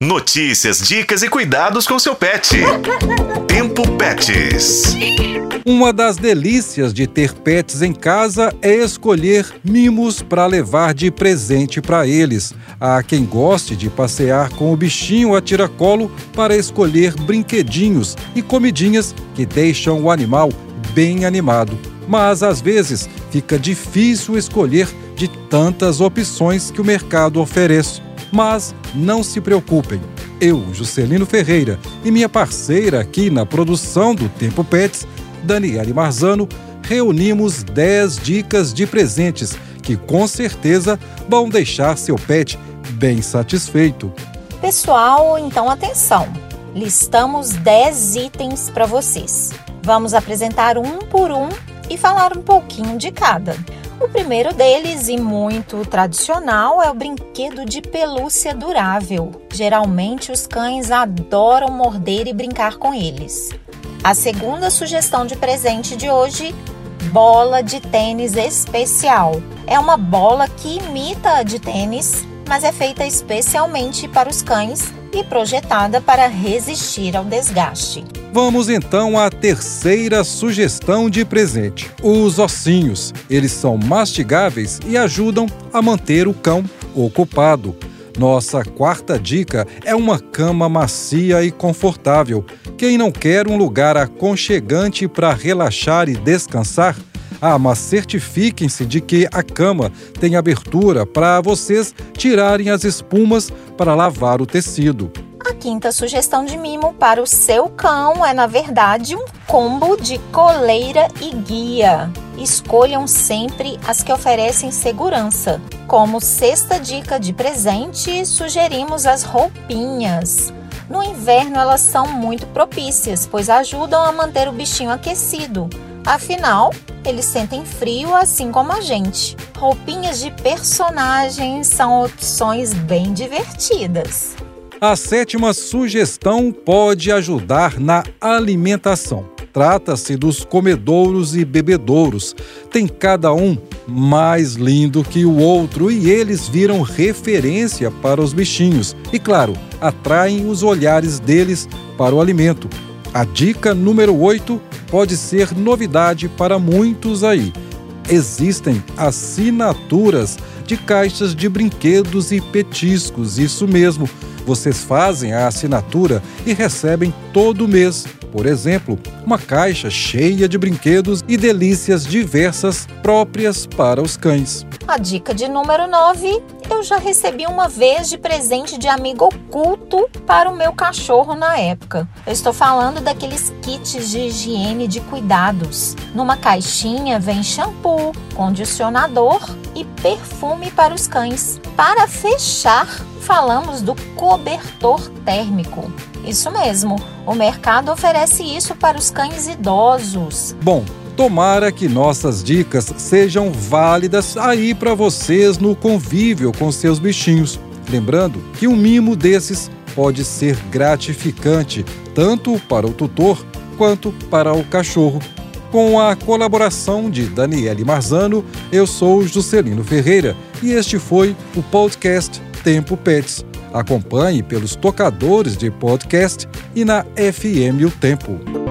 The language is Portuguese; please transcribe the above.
Notícias, dicas e cuidados com seu pet. Tempo Pets. Uma das delícias de ter pets em casa é escolher mimos para levar de presente para eles. Há quem goste de passear com o bichinho a tiracolo para escolher brinquedinhos e comidinhas que deixam o animal bem animado. Mas às vezes fica difícil escolher de tantas opções que o mercado oferece. Mas não se preocupem, eu, Juscelino Ferreira, e minha parceira aqui na produção do Tempo Pets, Daniele Marzano, reunimos 10 dicas de presentes que com certeza vão deixar seu pet bem satisfeito. Pessoal, então atenção! Listamos 10 itens para vocês. Vamos apresentar um por um e falar um pouquinho de cada. O primeiro deles, e muito tradicional, é o brinquedo de pelúcia durável. Geralmente, os cães adoram morder e brincar com eles. A segunda sugestão de presente de hoje, bola de tênis especial. É uma bola que imita a de tênis, mas é feita especialmente para os cães e projetada para resistir ao desgaste. Vamos então à terceira sugestão de presente: os ossinhos. Eles são mastigáveis e ajudam a manter o cão ocupado. Nossa quarta dica é uma cama macia e confortável. Quem não quer um lugar aconchegante para relaxar e descansar? Ah, mas certifiquem-se de que a cama tem abertura para vocês tirarem as espumas para lavar o tecido. Quinta sugestão de mimo para o seu cão é, na verdade, um combo de coleira e guia. Escolham sempre as que oferecem segurança. Como sexta dica de presente, sugerimos as roupinhas. No inverno, elas são muito propícias, pois ajudam a manter o bichinho aquecido. Afinal, eles sentem frio assim como a gente. Roupinhas de personagens são opções bem divertidas. A sétima sugestão pode ajudar na alimentação. Trata-se dos comedouros e bebedouros. Tem cada um mais lindo que o outro e eles viram referência para os bichinhos. E, claro, atraem os olhares deles para o alimento. A dica número 8 pode ser novidade para muitos aí. Existem assinaturas de caixas de brinquedos e petiscos, isso mesmo vocês fazem a assinatura e recebem todo mês, por exemplo, uma caixa cheia de brinquedos e delícias diversas próprias para os cães. A dica de número 9, eu já recebi uma vez de presente de amigo oculto para o meu cachorro na época. Eu estou falando daqueles kits de higiene de cuidados. Numa caixinha vem shampoo, condicionador e perfume para os cães. Para fechar, falamos do cobertor térmico. Isso mesmo, o mercado oferece isso para os cães idosos. Bom, tomara que nossas dicas sejam válidas aí para vocês no convívio com seus bichinhos. Lembrando que um mimo desses pode ser gratificante tanto para o tutor quanto para o cachorro. Com a colaboração de Daniele Marzano, eu sou Juscelino Ferreira e este foi o podcast Tempo Pets. Acompanhe pelos tocadores de podcast e na FM O Tempo.